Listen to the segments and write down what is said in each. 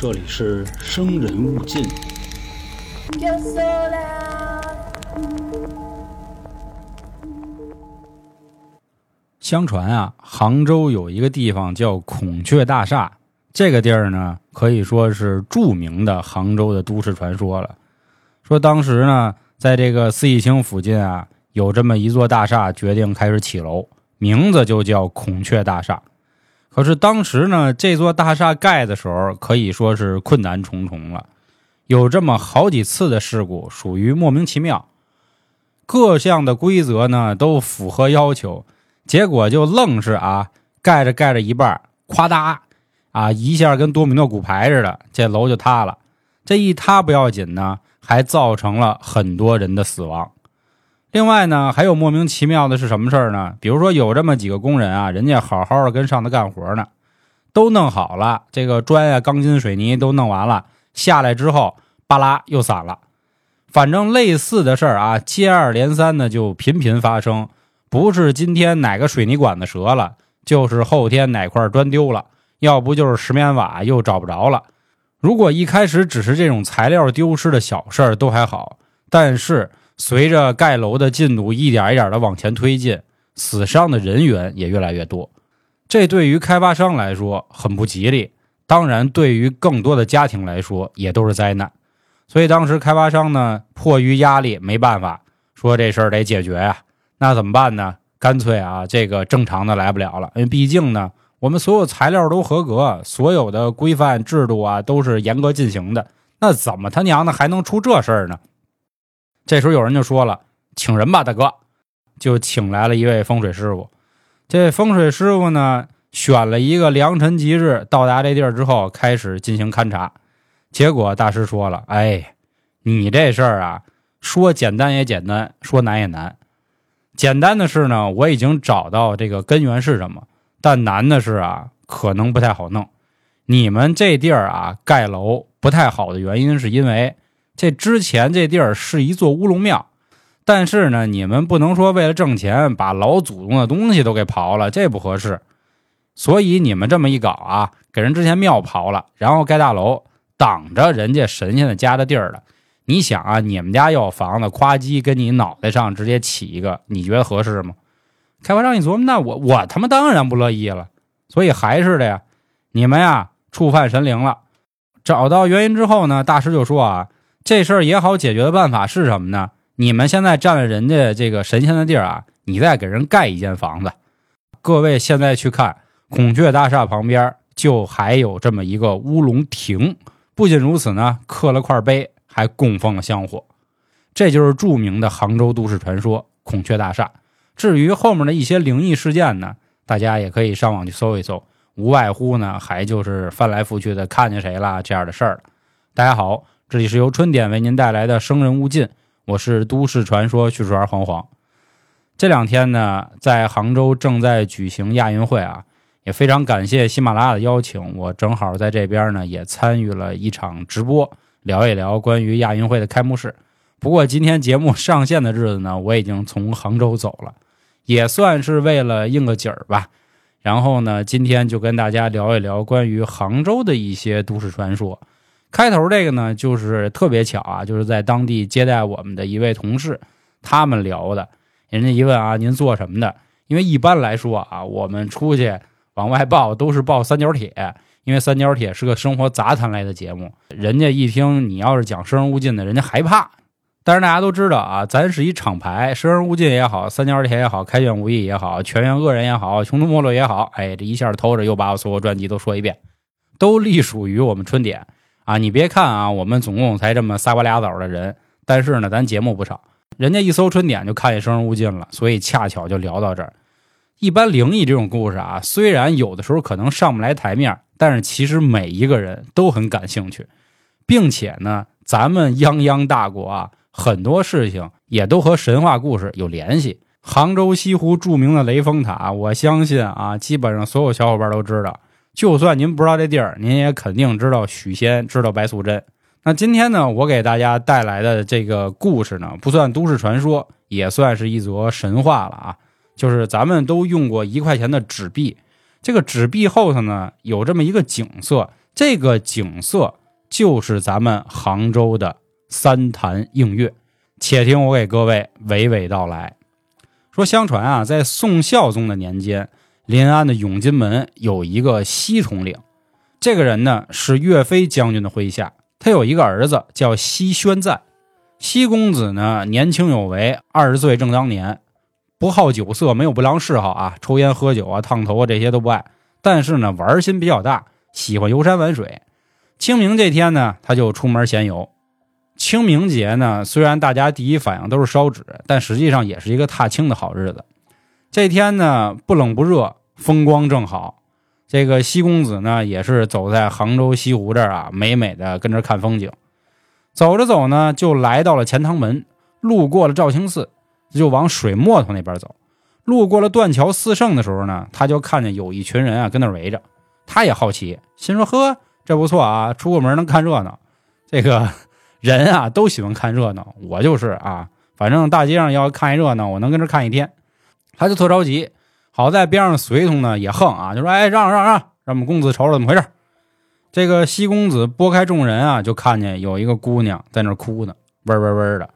这里是生人勿近。相传啊，杭州有一个地方叫孔雀大厦，这个地儿呢可以说是著名的杭州的都市传说了。说当时呢，在这个四季青附近啊，有这么一座大厦，决定开始起楼，名字就叫孔雀大厦。可是当时呢，这座大厦盖的时候可以说是困难重重了，有这么好几次的事故，属于莫名其妙。各项的规则呢都符合要求，结果就愣是啊，盖着盖着一半，夸嗒啊一下跟多米诺骨牌似的，这楼就塌了。这一塌不要紧呢，还造成了很多人的死亡。另外呢，还有莫名其妙的是什么事儿呢？比如说有这么几个工人啊，人家好好的跟上头干活呢，都弄好了，这个砖呀、钢筋、水泥都弄完了，下来之后，巴拉又散了。反正类似的事儿啊，接二连三的就频频发生。不是今天哪个水泥管子折了，就是后天哪块砖丢了，要不就是石棉瓦又找不着了。如果一开始只是这种材料丢失的小事儿都还好，但是随着盖楼的进度一点一点的往前推进，死伤的人员也越来越多。这对于开发商来说很不吉利，当然对于更多的家庭来说也都是灾难。所以当时开发商呢，迫于压力没办法，说这事儿得解决呀、那怎么办呢？干脆啊，这个正常的来不了了，因为毕竟呢，我们所有材料都合格，所有的规范制度啊都是严格进行的，那怎么他娘的还能出这事儿呢？这时候有人就说了：“请人吧，大哥。”就请来了一位风水师傅。这风水师傅呢，选了一个良辰吉日，到达这地儿之后，开始进行勘察。结果大师说了：“哎，你这事儿啊，说简单也简单，说难也难。简单的是呢，我已经找到这个根源是什么，但难的是啊，可能不太好弄。你们这地儿啊，盖楼不太好的原因，是因为这之前这地儿是一座乌龙庙，但是呢，你们不能说为了挣钱把老祖宗的东西都给刨了，这不合适。所以你们这么一搞啊，给人之前庙刨了，然后盖大楼。”挡着人家神仙的家的地儿了，你想啊，你们家要房子，夸叽跟你脑袋上直接起一个，你觉得合适吗？开发商一琢磨，那我我他妈当然不乐意了。所以还是的呀，你们呀触犯神灵了。找到原因之后呢，大师就说啊，这事儿也好解决的办法是什么呢？你们现在占了人家这个神仙的地儿啊，你再给人盖一间房子。各位现在去看孔雀大厦旁边就还有这么一个乌龙亭。不仅如此呢，刻了块碑，还供奉了香火，这就是著名的杭州都市传说孔雀大厦。至于后面的一些灵异事件呢，大家也可以上网去搜一搜，无外乎呢，还就是翻来覆去的看见谁了这样的事儿。大家好，这里是由春点为您带来的《生人勿近》，我是都市传说叙述员黄黄。这两天呢，在杭州正在举行亚运会啊。也非常感谢喜马拉雅的邀请，我正好在这边呢，也参与了一场直播，聊一聊关于亚运会的开幕式。不过今天节目上线的日子呢，我已经从杭州走了，也算是为了应个景儿吧。然后呢，今天就跟大家聊一聊关于杭州的一些都市传说。开头这个呢，就是特别巧啊，就是在当地接待我们的一位同事，他们聊的。人家一问啊，您做什么的？因为一般来说啊，我们出去。往外报都是报三角铁，因为三角铁是个生活杂谈类的节目，人家一听你要是讲生人勿近的，人家害怕。但是大家都知道啊，咱是一厂牌，生人勿近也好，三角铁也好，开卷无益也好，全员恶人也好，穷途末路也好，哎，这一下偷着又把我所有专辑都说一遍，都隶属于我们春点啊。你别看啊，我们总共才这么仨瓜俩枣的人，但是呢，咱节目不少，人家一搜春点就看见生人勿近了，所以恰巧就聊到这儿。一般灵异这种故事啊，虽然有的时候可能上不来台面，但是其实每一个人都很感兴趣，并且呢，咱们泱泱大国啊，很多事情也都和神话故事有联系。杭州西湖著名的雷峰塔，我相信啊，基本上所有小伙伴都知道。就算您不知道这地儿，您也肯定知道许仙，知道白素贞。那今天呢，我给大家带来的这个故事呢，不算都市传说，也算是一则神话了啊。就是咱们都用过一块钱的纸币，这个纸币后头呢有这么一个景色，这个景色就是咱们杭州的三潭映月。且听我给各位娓娓道来。说，相传啊，在宋孝宗的年间，临安的永金门有一个西统领，这个人呢是岳飞将军的麾下，他有一个儿子叫西宣赞。西公子呢年轻有为，二十岁正当年，不好酒色，没有不良嗜好啊，抽烟喝酒啊，烫头啊这些都不爱。但是呢玩心比较大，喜欢游山玩水。清明这天呢，他就出门闲游。清明节呢，虽然大家第一反应都是烧纸，但实际上也是一个踏青的好日子。这天呢，不冷不热，风光正好。这个西公子呢，也是走在杭州西湖这儿啊，美美的跟着看风景。走着走呢，就来到了钱塘门，路过了肇庆寺，就往水磨头那边走。路过了断桥四圣的时候呢，他就看见有一群人啊跟那围着，他也好奇，心说：“呵，这不错啊，出个门能看热闹。”这个。人啊，都喜欢看热闹，我就是啊，反正大街上要看一热闹，我能跟这看一天。他就特着急，好在边上随从呢也横啊，就说：“哎，让让让，让我们公子瞅瞅怎么回事。”这个西公子拨开众人啊，就看见有一个姑娘在那哭呢，喂喂喂的。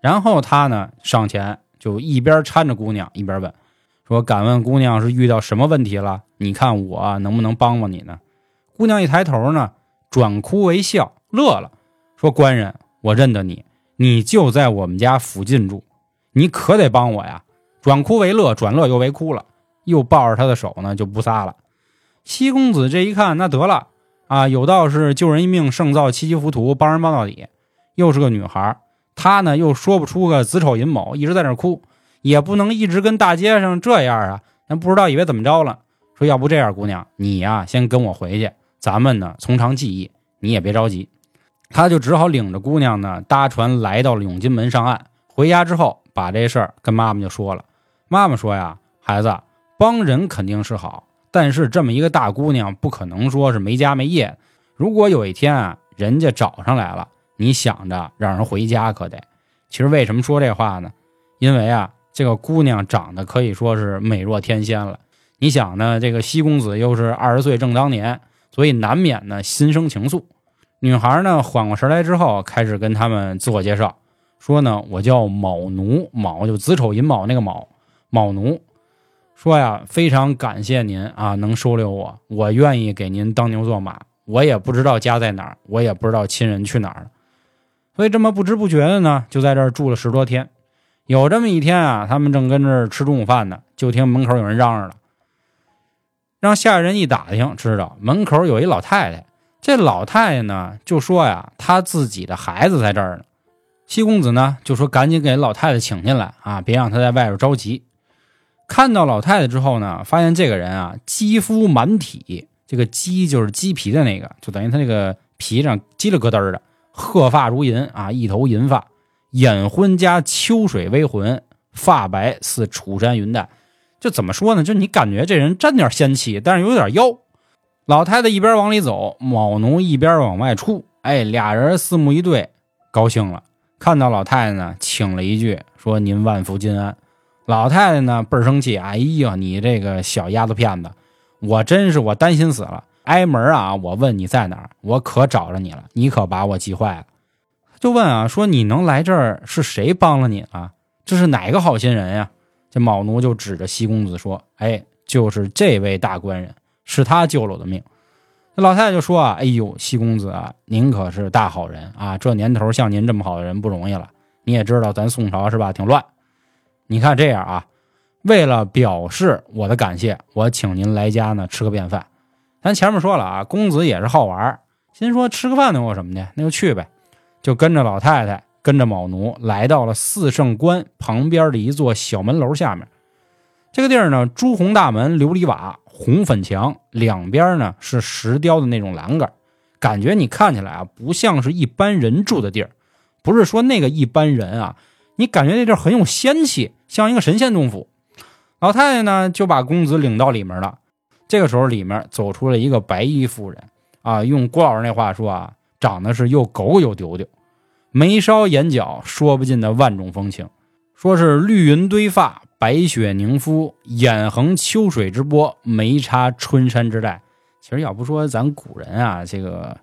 然后他呢上前就一边搀着姑娘，一边问：“说敢问姑娘是遇到什么问题了？你看我能不能帮帮你呢？”姑娘一抬头呢，转哭为笑，乐了。说官人，我认得你，你就在我们家附近住，你可得帮我呀！转哭为乐，转乐又为哭了，又抱着他的手呢，就不撒了。西公子这一看，那得了啊，有道是救人一命胜造七级浮屠，帮人帮到底。又是个女孩，他呢又说不出个子丑寅卯，一直在那哭，也不能一直跟大街上这样啊，那不知道以为怎么着了。说要不这样，姑娘你呀，先跟我回去，咱们呢从长计议，你也别着急。他就只好领着姑娘呢，搭船来到了永金门上岸。回家之后，把这事儿跟妈妈就说了。妈妈说呀：“孩子，帮人肯定是好，但是这么一个大姑娘，不可能说是没家没业。如果有一天啊，人家找上来了，你想着让人回家可得。其实为什么说这话呢？因为啊，这个姑娘长得可以说是美若天仙了。你想呢，这个西公子又是二十岁正当年，所以难免呢心生情愫。”女孩呢，缓过神来之后，开始跟他们自我介绍，说呢，我叫卯奴，卯就子丑寅卯那个卯，卯奴，说呀，非常感谢您啊，能收留我，我愿意给您当牛做马。我也不知道家在哪儿，我也不知道亲人去哪儿了，所以这么不知不觉的呢，就在这儿住了十多天。有这么一天啊，他们正跟这儿吃中午饭呢，就听门口有人嚷嚷了，让下人一打听，知道门口有一老太太。这老太太呢就说呀，她自己的孩子在这儿呢。西公子呢就说赶紧给老太太请进来啊，别让她在外边着急。看到老太太之后呢，发现这个人啊，肌肤满体，这个肌就是鸡皮的那个，就等于他那个皮上叽里咯噔的，鹤发如银啊，一头银发，眼昏加秋水微浑，发白似楚山云淡。就怎么说呢？就你感觉这人沾点仙气，但是有点妖。老太太一边往里走，卯奴一边往外出。哎，俩人四目一对，高兴了。看到老太太呢，请了一句说：“您万福金安。”老太太呢倍儿生气：“哎呀，你这个小丫头片子，我真是我担心死了。挨门啊，我问你在哪儿，我可找着你了，你可把我急坏了。”就问啊，说你能来这儿是谁帮了你啊？这是哪个好心人呀？这卯奴就指着西公子说：“哎，就是这位大官人。”是他救了我的命，那老太太就说啊：“哎呦，西公子啊，您可是大好人啊！这年头像您这么好的人不容易了。你也知道咱宋朝是吧，挺乱。你看这样啊，为了表示我的感谢，我请您来家呢吃个便饭。咱前面说了啊，公子也是好玩，心说吃个饭能有什么的，那就去呗。就跟着老太太，跟着卯奴来到了四圣观旁边的一座小门楼下面。这个地儿呢，朱红大门，琉璃瓦。红粉墙两边呢是石雕的那种栏杆，感觉你看起来啊不像是一般人住的地儿，不是说那个一般人啊，你感觉那地儿很有仙气，像一个神仙洞府。老太太呢就把公子领到里面了。这个时候里面走出了一个白衣妇人啊，用郭老师那话说啊，长得是又狗又丢丢，眉梢眼角说不尽的万种风情，说是绿云堆发。白雪凝肤，眼横秋水之波，眉插春山之带，其实要不说咱古人啊，这个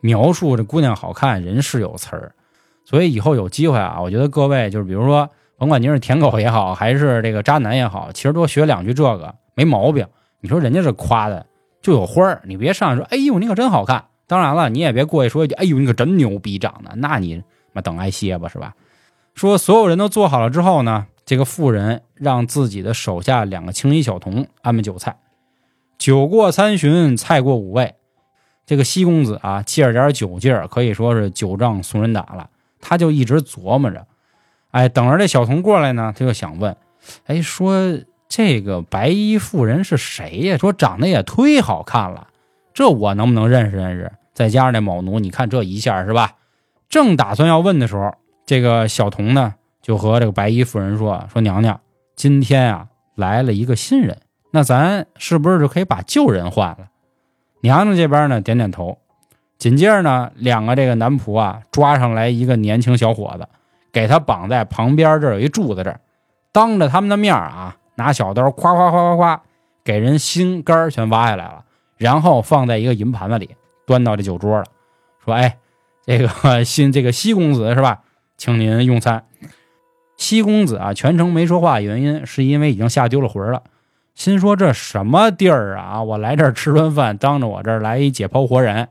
描述这姑娘好看，人是有词儿。所以以后有机会啊，我觉得各位就是比如说，甭管您是舔狗也好，还是这个渣男也好，其实多学两句这个没毛病。你说人家这夸的就有花儿，你别上来说，哎呦你可真好看。当然了，你也别过去说，哎呦你可真牛逼长得，那你妈等挨歇吧是吧？说所有人都做好了之后呢，这个妇人让自己的手下两个青衣小童安排酒菜。酒过三巡，菜过五味，这个西公子啊，借着点酒劲儿，可以说是酒仗怂人打了。他就一直琢磨着，哎，等着这小童过来呢，他就想问，哎，说这个白衣妇人是谁呀？说长得也忒好看了，这我能不能认识认识？再加上那卯奴，你看这一下是吧？正打算要问的时候，这个小童呢就和这个白衣妇人说：“说娘娘，今天啊来了一个新人，那咱是不是就可以把旧人换了？”娘娘这边呢点点头。紧接着呢，两个这个男仆啊抓上来一个年轻小伙子，给他绑在旁边这儿有一柱子这儿，当着他们的面啊，拿小刀夸夸夸夸夸，给人心肝全挖下来了，然后放在一个银盘子里，端到这酒桌了，说：“哎，这个 新这个西公子是吧？请您用餐。”西公子啊全程没说话，原因是因为已经吓丢了魂了，心说这什么地儿啊？我来这儿吃顿饭，当着我这儿来一解剖活人。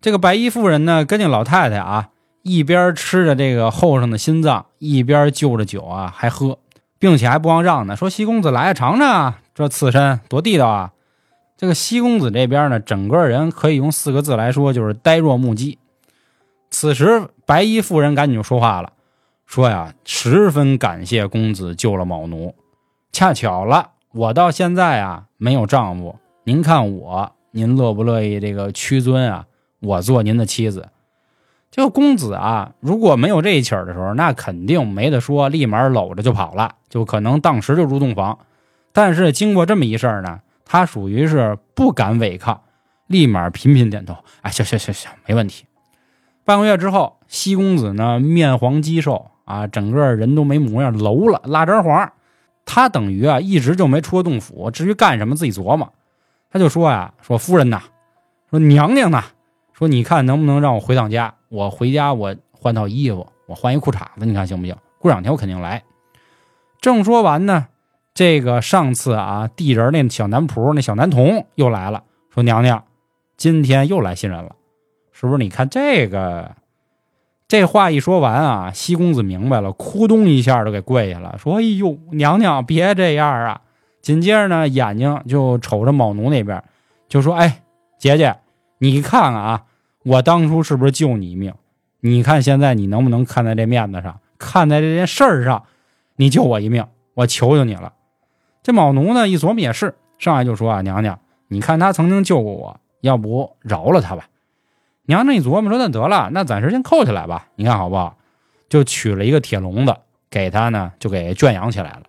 这个白衣妇人呢，跟这老太太啊，一边吃着这个后生的心脏，一边就着酒啊，还喝，并且还不忘让呢，说：“西公子来尝尝啊，这刺身多地道啊！”这个西公子这边呢，整个人可以用四个字来说，就是呆若木鸡。此时，白衣妇人赶紧就说话了，说：“呀，十分感谢公子救了卯奴，恰巧了，我到现在啊没有丈夫，您看我，您乐不乐意这个屈尊啊？”我做您的妻子，这个公子啊，如果没有这一起儿的时候，那肯定没得说，立马搂着就跑了，就可能当时就入洞房。但是经过这么一事儿呢，他属于是不敢违抗，立马频频点头。哎，行行行行，没问题。半个月之后，西公子呢面黄肌瘦啊，整个人都没模样，楼了，蜡汁黄。他等于啊一直就没出过洞府，至于干什么自己琢磨。他就说呀，说夫人呐，说娘娘呐。说你看能不能让我回趟家？我回家我换套衣服，我换一裤衩子，你看行不行？过两天我肯定来。正说完呢，这个上次啊地人那小男仆那小男童又来了，说娘娘，今天又来新人了，是不是？你看这个，这话一说完啊，西公子明白了，咕咚一下就给跪下了，说：“哎呦，娘娘别这样啊！”紧接着呢，眼睛就瞅着卯奴那边，就说：“哎，姐姐，你看看啊。”我当初是不是救你一命？你看现在你能不能看在这面子上，看在这件事儿上，你救我一命，我求求你了。这卯奴呢一琢磨也是，上来就说啊，娘娘，你看他曾经救过我，要不饶了他吧？娘娘一琢磨说，那得了，那暂时先扣起来吧，你看好不好？就取了一个铁笼子给他呢，就给圈养起来了。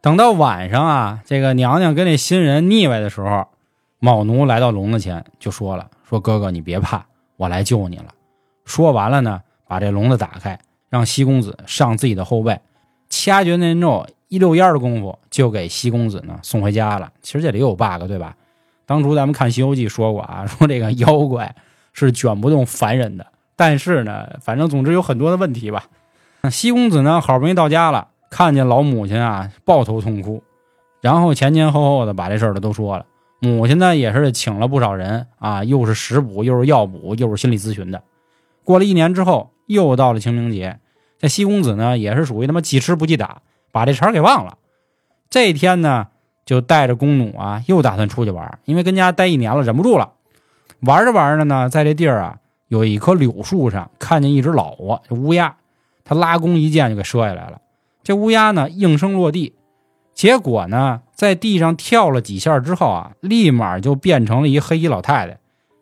等到晚上啊，这个娘娘跟那新人腻歪的时候，卯奴来到笼子前就说了，说哥哥你别怕。我来救你了。说完了呢，把这笼子打开，让西公子上自己的后背，掐诀念咒，一溜烟的功夫就给西公子呢送回家了。其实这里有 bug，对吧？当初咱们看《西游记》说过啊，说这个妖怪是卷不动凡人的。但是呢，反正总之有很多的问题吧。西公子呢，好不容易到家了，看见老母亲啊，抱头痛哭，然后前前后后的把这事儿的都说了。母亲呢也是请了不少人啊，又是食补，又是药补，又是心理咨询的。过了一年之后，又到了清明节，这西公子呢也是属于他妈记吃不记打，把这茬给忘了。这一天呢，就带着弓弩啊，又打算出去玩，因为跟家待一年了，忍不住了。玩着玩着呢，在这地儿啊，有一棵柳树上看见一只老啊乌鸦，他拉弓一箭就给射下来了。这乌鸦呢应声落地。结果呢，在地上跳了几下之后啊，立马就变成了一黑衣老太太。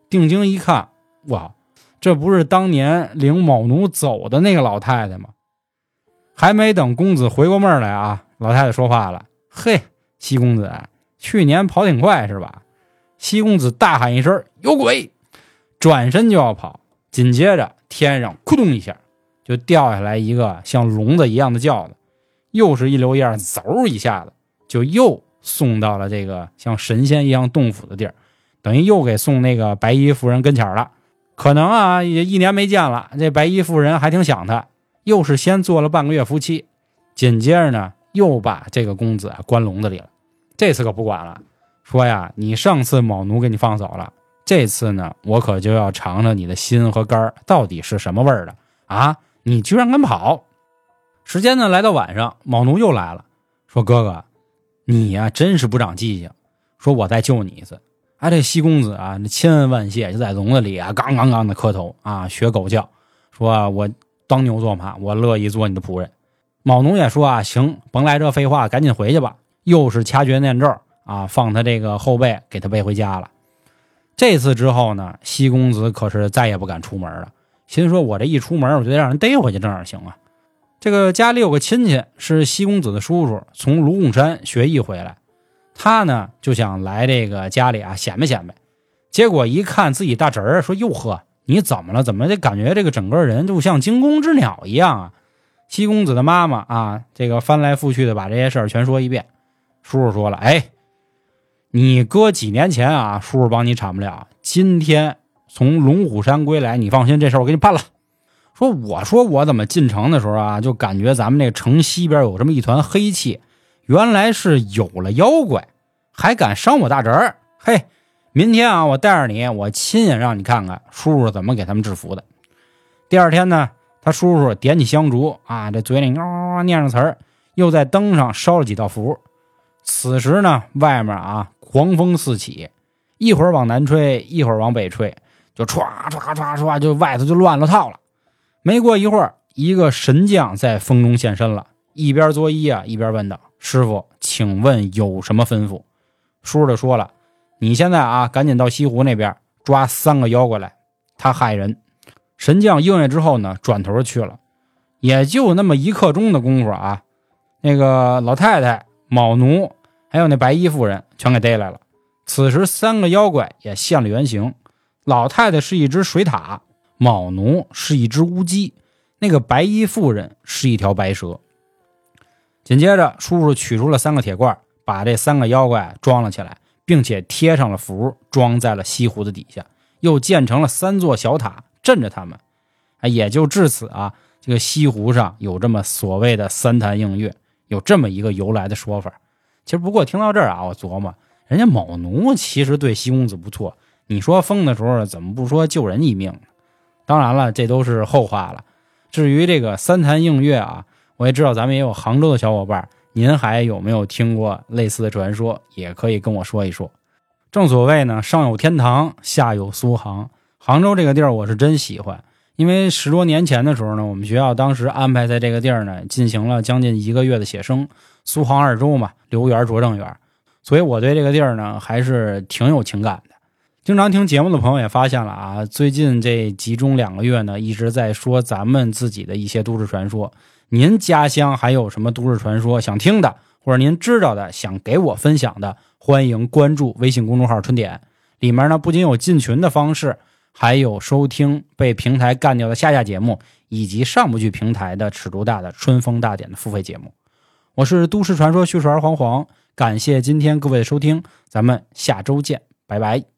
定睛一看，哇，这不是当年领某奴走的那个老太太吗？还没等公子回过味儿来啊，老太太说话了：“嘿，西公子，去年跑挺快是吧？”西公子大喊一声：“有鬼！”转身就要跑，紧接着天上咕咚一下，就掉下来一个像笼子一样的轿子。又是一溜烟，嗖一下子就又送到了这个像神仙一样洞府的地儿。等于又给送那个白衣夫人跟前了。可能啊，也一年没见了，这白衣夫人还挺想他，又是先做了半个月夫妻，紧接着呢，又把这个公子啊关笼子里了。这次可不管了，说呀，你上次卯奴给你放走了，这次呢，我可就要尝尝你的心和肝到底是什么味儿的啊！你居然敢跑！时间呢，来到晚上，卯奴又来了，说哥哥，你呀真是不长记性，说我再救你一次。哎，这西公子啊，那千恩万谢，就在笼子里啊，刚刚刚的磕头啊，学狗叫，说，我当牛做马，我乐意做你的仆人。卯奴也说啊，行，甭来这废话，赶紧回去吧。又是掐诀念咒啊，放他这个后背，给他背回家了。这次之后呢，西公子可是再也不敢出门了，心说我这一出门，我就得让人逮回去，这哪行啊？这个家里有个亲戚是西公子的叔叔，从卢贡山学艺回来。他呢就想来这个家里啊显摆显摆，结果一看自己大侄儿，说：“哟呵，你怎么了？怎么就感觉这个整个人就像惊弓之鸟一样啊？”西公子的妈妈啊，这个翻来覆去的把这些事儿全说一遍。叔叔说了：“哎，你哥几年前啊，叔叔帮你铲不了。今天从龙虎山归来，你放心，这事我给你办了。”说：“我说我怎么进城的时候啊，就感觉咱们那城西边有这么一团黑气。”原来是有了妖怪，还敢伤我大侄儿！嘿，明天啊，我带着你，我亲眼让你看看叔叔怎么给他们制服的。第二天呢，他叔叔点起香烛啊，这嘴里嗷念上词儿，又在灯上烧了几道符。此时呢，外面啊，狂风四起，一会儿往南吹，一会儿往北吹，就唰唰唰唰，就外头就乱了套了。没过一会儿，一个神将在风中现身了，一边作揖啊，一边问道。师傅，请问有什么吩咐？叔就说了，你现在啊，赶紧到西湖那边抓三个妖怪来，他害人。神将应下之后呢，转头去了。也就那么一刻钟的功夫啊，那个老太太、卯奴还有那白衣妇人全给逮来了。此时三个妖怪也现了原形，老太太是一只水獭，卯奴是一只乌鸡，那个白衣妇人是一条白蛇。紧接着，叔叔取出了三个铁罐，把这三个妖怪装了起来，并且贴上了符，装在了西湖的底下，又建成了三座小塔镇着他们。啊，也就至此啊，这个西湖上有这么所谓的三潭映月，有这么一个由来的说法。其实，不过听到这儿啊，我琢磨，人家卯奴其实对西公子不错，你说疯的时候怎么不说救人一命？当然了，这都是后话了。至于这个三潭映月啊。我也知道咱们也有杭州的小伙伴，您还有没有听过类似的传说？也可以跟我说一说。正所谓呢，上有天堂，下有苏杭。杭州这个地儿我是真喜欢，因为十多年前的时候呢，我们学校当时安排在这个地儿呢，进行了将近一个月的写生。苏杭二州嘛，留园拙政园，所以我对这个地儿呢还是挺有情感的。经常听节目的朋友也发现了啊，最近这集中两个月呢，一直在说咱们自己的一些都市传说。您家乡还有什么都市传说想听的，或者您知道的想给我分享的，欢迎关注微信公众号“春点”。里面呢不仅有进群的方式，还有收听被平台干掉的下架节目，以及上不去平台的尺度大的《春风大典》的付费节目。我是都市传说叙述儿黄黄，感谢今天各位的收听，咱们下周见，拜拜。